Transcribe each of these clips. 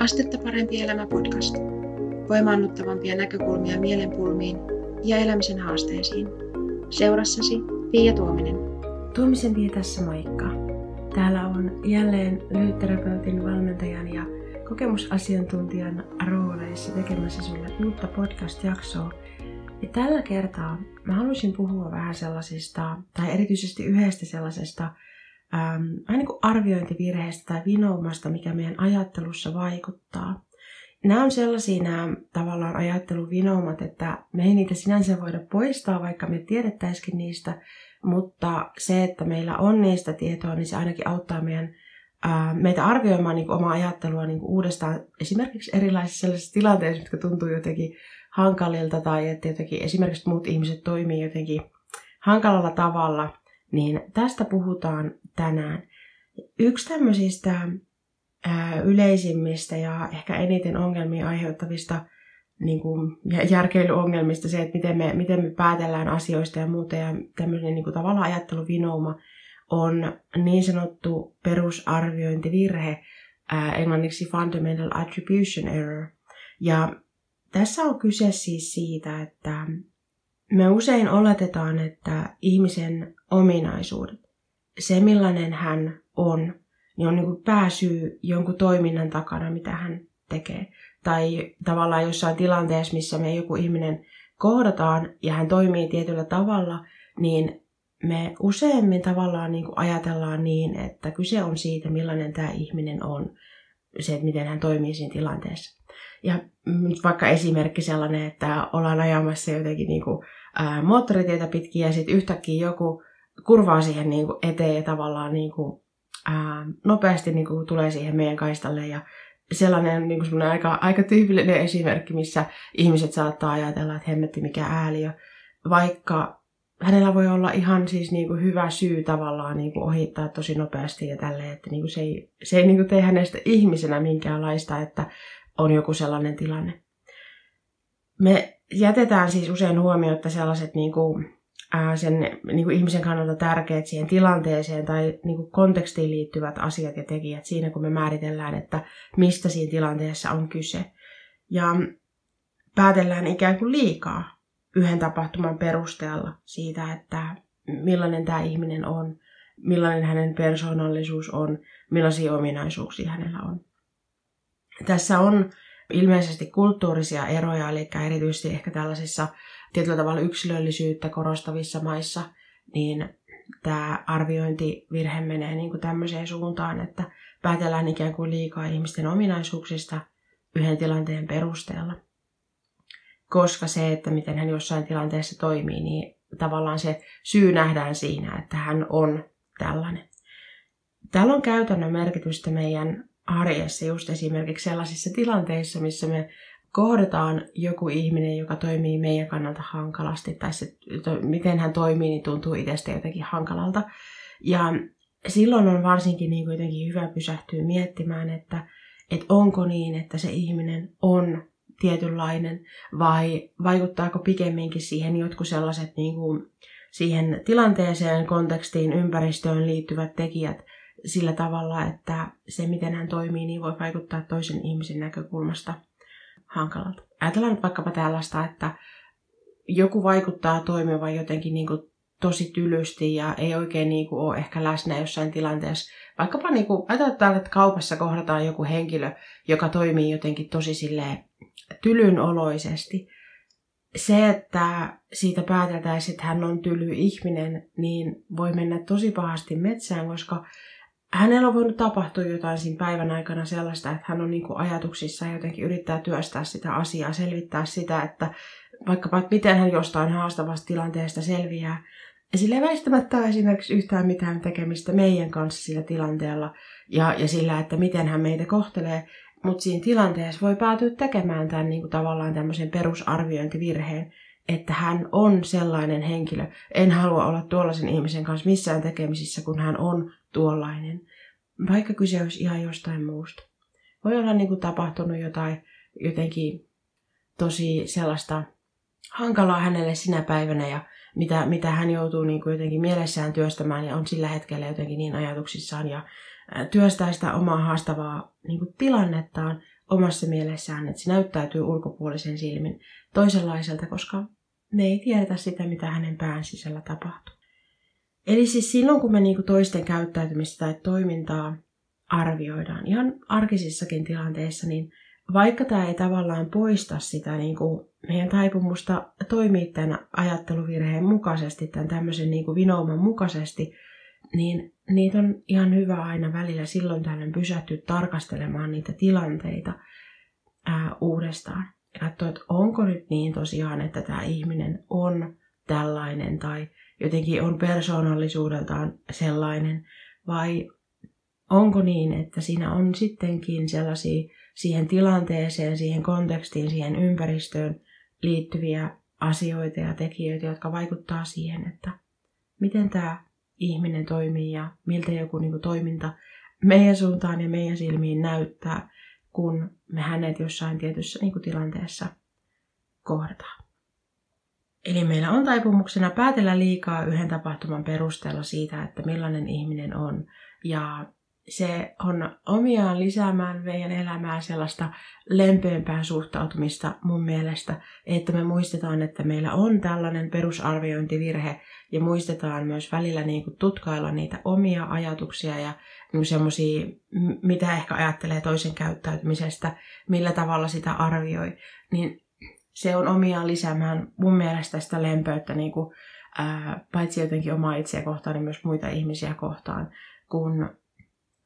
Astetta parempi elämä podcast. Voimaannuttavampia näkökulmia mielenpulmiin ja elämisen haasteisiin. Seurassasi Pia Tuominen. Tuomisen Pia tässä moikka. Täällä on jälleen lyhytterapeutin valmentajan ja kokemusasiantuntijan rooleissa tekemässä sulle uutta podcast-jaksoa. Ja tällä kertaa mä haluaisin puhua vähän sellaisista, tai erityisesti yhdestä sellaisesta ähm, vähän niin kuin arviointivirheestä tai vinoumasta, mikä meidän ajattelussa vaikuttaa. Nämä on sellaisia nämä tavallaan ajatteluvinoumat, että me ei niitä sinänsä voida poistaa, vaikka me tiedettäisikin niistä, mutta se, että meillä on niistä tietoa, niin se ainakin auttaa meidän, ää, meitä arvioimaan niin kuin omaa ajattelua niin kuin uudestaan esimerkiksi erilaisissa sellaisissa tilanteissa, jotka tuntuu jotenkin hankalilta tai että jotenkin esimerkiksi muut ihmiset toimii jotenkin hankalalla tavalla, niin tästä puhutaan tänään. Yksi tämmöisistä yleisimmistä ja ehkä eniten ongelmia aiheuttavista niin kuin, järkeilyongelmista se, että miten me, miten me päätellään asioista ja muuta. Ja tämmöinen niin kuin, tavallaan ajatteluvinouma on niin sanottu perusarviointivirhe, englanniksi fundamental attribution error. Ja tässä on kyse siis siitä, että me usein oletetaan, että ihmisen ominaisuudet, se millainen hän on, niin on niin kuin pääsyy jonkun toiminnan takana, mitä hän tekee. Tai tavallaan jossain tilanteessa, missä me joku ihminen kohdataan ja hän toimii tietyllä tavalla, niin me useimmin tavallaan niin kuin ajatellaan niin, että kyse on siitä, millainen tämä ihminen on, se, että miten hän toimii siinä tilanteessa. Ja nyt vaikka esimerkki sellainen, että ollaan ajamassa jotenkin niin kuin, ää, moottoritietä pitkin ja sitten yhtäkkiä joku kurvaa siihen niin kuin eteen ja tavallaan niin kuin, ää, nopeasti niin kuin tulee siihen meidän kaistalle ja sellainen niin kuin aika, aika tyypillinen esimerkki, missä ihmiset saattaa ajatella, että hemmetti mikä ääliö, vaikka hänellä voi olla ihan siis niin kuin hyvä syy tavallaan niin kuin ohittaa tosi nopeasti ja tälleen, että niin kuin se ei, se ei niin kuin tee hänestä ihmisenä minkäänlaista, että on joku sellainen tilanne. Me jätetään siis usein huomiota sellaiset niin kuin, ää, sen niin kuin ihmisen kannalta tärkeät siihen tilanteeseen tai niin kuin kontekstiin liittyvät asiat ja tekijät siinä, kun me määritellään, että mistä siinä tilanteessa on kyse. Ja päätellään ikään kuin liikaa yhden tapahtuman perusteella siitä, että millainen tämä ihminen on, millainen hänen persoonallisuus on, millaisia ominaisuuksia hänellä on. Tässä on ilmeisesti kulttuurisia eroja, eli erityisesti ehkä tällaisissa tietyllä tavalla yksilöllisyyttä korostavissa maissa, niin tämä arviointivirhe menee niin kuin tämmöiseen suuntaan, että päätellään ikään kuin liikaa ihmisten ominaisuuksista yhden tilanteen perusteella. Koska se, että miten hän jossain tilanteessa toimii, niin tavallaan se syy nähdään siinä, että hän on tällainen. Tällä on käytännön merkitystä meidän arjessa just esimerkiksi sellaisissa tilanteissa, missä me kohdataan joku ihminen, joka toimii meidän kannalta hankalasti, tai se, to, miten hän toimii, niin tuntuu itsestä jotenkin hankalalta. Ja silloin on varsinkin niin kuin jotenkin hyvä pysähtyä miettimään, että, että onko niin, että se ihminen on tietynlainen, vai vaikuttaako pikemminkin siihen jotkut sellaiset niin kuin siihen tilanteeseen, kontekstiin, ympäristöön liittyvät tekijät, sillä tavalla, että se miten hän toimii, niin voi vaikuttaa toisen ihmisen näkökulmasta hankalalta. Ajatellaan nyt vaikkapa tällaista, että joku vaikuttaa toimivan jotenkin niin kuin tosi tylysti ja ei oikein niin kuin ole ehkä läsnä jossain tilanteessa. Vaikkapa niin kuin, ajatellaan, että kaupassa kohdataan joku henkilö, joka toimii jotenkin tosi silleen tylynoloisesti. Se, että siitä päätetään, että hän on tyly ihminen, niin voi mennä tosi pahasti metsään, koska hänellä on voinut tapahtua jotain siinä päivän aikana sellaista, että hän on niin ajatuksissa ja jotenkin yrittää työstää sitä asiaa, selvittää sitä, että vaikkapa, että miten hän jostain haastavasta tilanteesta selviää. Ja sillä ei väistämättä ole esimerkiksi yhtään mitään tekemistä meidän kanssa sillä tilanteella ja, ja sillä, että miten hän meitä kohtelee. Mutta siinä tilanteessa voi päätyä tekemään tämän niin kuin tavallaan tämmöisen perusarviointivirheen, että hän on sellainen henkilö. En halua olla tuollaisen ihmisen kanssa missään tekemisissä, kun hän on tuollainen. Vaikka kyse olisi ihan jostain muusta. Voi olla niin kuin tapahtunut jotain jotenkin tosi sellaista hankalaa hänelle sinä päivänä ja mitä, mitä hän joutuu niin kuin jotenkin mielessään työstämään ja on sillä hetkellä jotenkin niin ajatuksissaan ja työstää sitä omaa haastavaa niin kuin tilannettaan omassa mielessään, että se näyttäytyy ulkopuolisen silmin toisenlaiselta, koska me ei tiedetä sitä, mitä hänen pään sisällä tapahtuu. Eli siis silloin, kun me niinku toisten käyttäytymistä tai toimintaa arvioidaan ihan arkisissakin tilanteissa, niin vaikka tämä ei tavallaan poista sitä niin kuin meidän taipumusta toimia tämän ajatteluvirheen mukaisesti, tämän tämmöisen niin kuin vinouman mukaisesti, niin niitä on ihan hyvä aina välillä silloin tällöin pysähtyä tarkastelemaan niitä tilanteita ää, uudestaan. Ja katsoa, että onko nyt niin tosiaan, että tämä ihminen on tällainen tai jotenkin on persoonallisuudeltaan sellainen, vai onko niin, että siinä on sittenkin sellaisia siihen tilanteeseen, siihen kontekstiin, siihen ympäristöön liittyviä asioita ja tekijöitä, jotka vaikuttaa siihen, että miten tämä ihminen toimii ja miltä joku niin kuin, toiminta meidän suuntaan ja meidän silmiin näyttää, kun me hänet jossain tietyssä niin kuin, tilanteessa kohdataan. Eli meillä on taipumuksena päätellä liikaa yhden tapahtuman perusteella siitä, että millainen ihminen on. Ja se on omiaan lisäämään meidän elämää sellaista lempeämpää suhtautumista mun mielestä, että me muistetaan, että meillä on tällainen perusarviointivirhe ja muistetaan myös välillä niin kuin tutkailla niitä omia ajatuksia ja niin semmoisia, mitä ehkä ajattelee toisen käyttäytymisestä, millä tavalla sitä arvioi, niin se on omiaan lisäämään mun mielestä sitä lempeyttä niin kuin, ää, paitsi jotenkin omaa itseä kohtaan, niin myös muita ihmisiä kohtaan, kun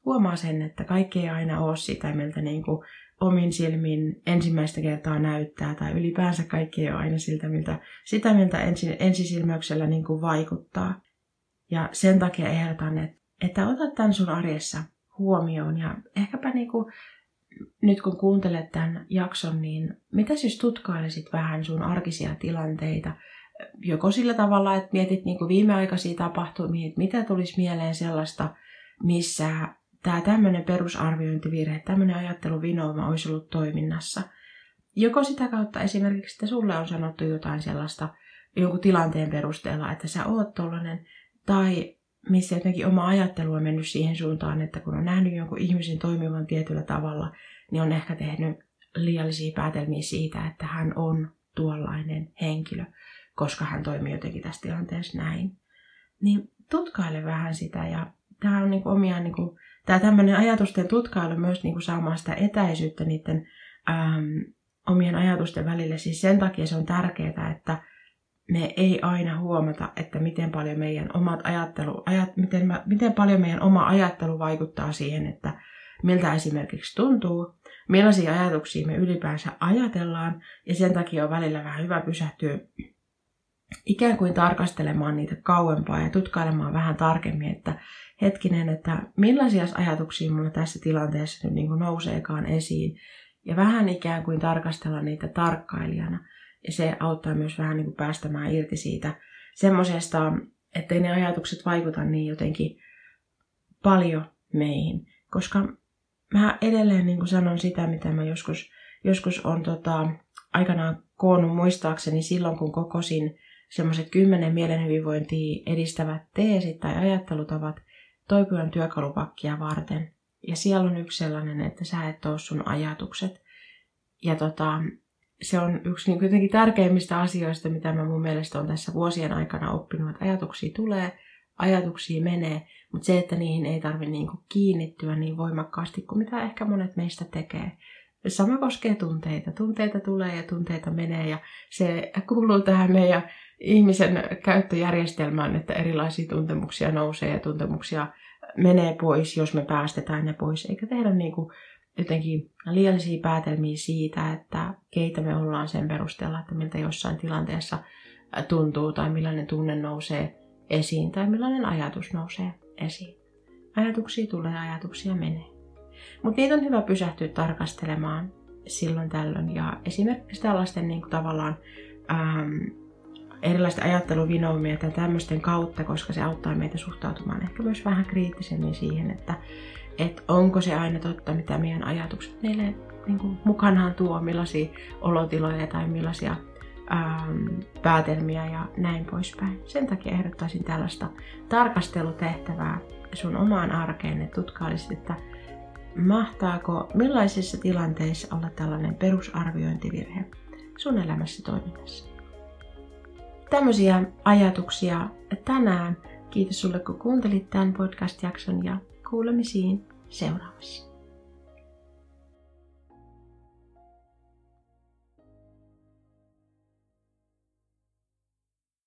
huomaa sen, että kaikki ei aina ole sitä, miltä niin kuin omin silmin ensimmäistä kertaa näyttää, tai ylipäänsä kaikki ei ole aina siltä, miltä, sitä, miltä ensi, ensisilmäyksellä niin kuin vaikuttaa. Ja sen takia ehdotan, että, että otat tämän sun arjessa huomioon, ja ehkäpä niin kuin, nyt kun kuuntelet tämän jakson, niin mitä siis tutkailisit vähän sun arkisia tilanteita, joko sillä tavalla, että mietit niin kuin viimeaikaisia tapahtumia, että mitä tulisi mieleen sellaista, missä tämä tämmöinen perusarviointivirhe, tämmöinen ajatteluvinouma olisi ollut toiminnassa. Joko sitä kautta esimerkiksi, että sulle on sanottu jotain sellaista jonkun tilanteen perusteella, että sä oot tollanen, tai missä jotenkin oma ajattelu on mennyt siihen suuntaan, että kun on nähnyt jonkun ihmisen toimivan tietyllä tavalla, niin on ehkä tehnyt liiallisia päätelmiä siitä, että hän on tuollainen henkilö, koska hän toimii jotenkin tässä tilanteessa näin. Niin tutkaile vähän sitä ja tämä on niin omiaan niin kuin tämä tämmöinen ajatusten tutkailu myös niin kuin saamaan sitä etäisyyttä niiden äm, omien ajatusten välille. Siis sen takia se on tärkeää, että me ei aina huomata, että miten paljon meidän omat ajattelu, ajat, miten, miten paljon meidän oma ajattelu vaikuttaa siihen, että miltä esimerkiksi tuntuu, millaisia ajatuksia me ylipäänsä ajatellaan, ja sen takia on välillä vähän hyvä pysähtyä ikään kuin tarkastelemaan niitä kauempaa ja tutkailemaan vähän tarkemmin, että hetkinen, että millaisia ajatuksia mulla tässä tilanteessa nyt niin nouseekaan esiin. Ja vähän ikään kuin tarkastella niitä tarkkailijana. Ja se auttaa myös vähän niin kuin päästämään irti siitä semmoisesta, ettei ne ajatukset vaikuta niin jotenkin paljon meihin. Koska mä edelleen niin kuin sanon sitä, mitä mä joskus, joskus on tota, aikanaan koonnut muistaakseni silloin, kun kokosin semmoiset kymmenen mielen hyvinvointia edistävät teesit tai ajattelutavat toipujan työkalupakkia varten. Ja siellä on yksi sellainen, että sä et ole sun ajatukset. Ja tota, se on yksi niin kuitenkin tärkeimmistä asioista, mitä mä mun mielestä on tässä vuosien aikana oppinut, että ajatuksia tulee, ajatuksia menee, mutta se, että niihin ei tarvitse niin kiinnittyä niin voimakkaasti kuin mitä ehkä monet meistä tekee. Sama koskee tunteita. Tunteita tulee ja tunteita menee ja se kuuluu tähän meidän ihmisen käyttöjärjestelmään, että erilaisia tuntemuksia nousee ja tuntemuksia menee pois, jos me päästetään ne pois, eikä tehdä niin kuin jotenkin liiallisia päätelmiä siitä, että keitä me ollaan sen perusteella, että miltä jossain tilanteessa tuntuu tai millainen tunne nousee esiin tai millainen ajatus nousee esiin. Ajatuksia tulee, ajatuksia menee. Mutta niitä on hyvä pysähtyä tarkastelemaan silloin tällöin ja esimerkiksi tällaisten niin kuin tavallaan ähm, erilaisten ajatteluvinoumia tai tämmöisten kautta, koska se auttaa meitä suhtautumaan ehkä myös vähän kriittisemmin siihen, että, että onko se aina totta, mitä meidän ajatukset meille niin kuin, mukanaan tuo, millaisia olotiloja tai millaisia ähm, päätelmiä ja näin poispäin. Sen takia ehdottaisin tällaista tarkastelutehtävää sun omaan arkeen, että tutkailisit, että mahtaako millaisissa tilanteissa olla tällainen perusarviointivirhe sun elämässä toiminnassa. Tämmöisiä ajatuksia tänään. Kiitos sulle kun kuuntelit tämän podcast-jakson ja kuulemisiin seuraavassa.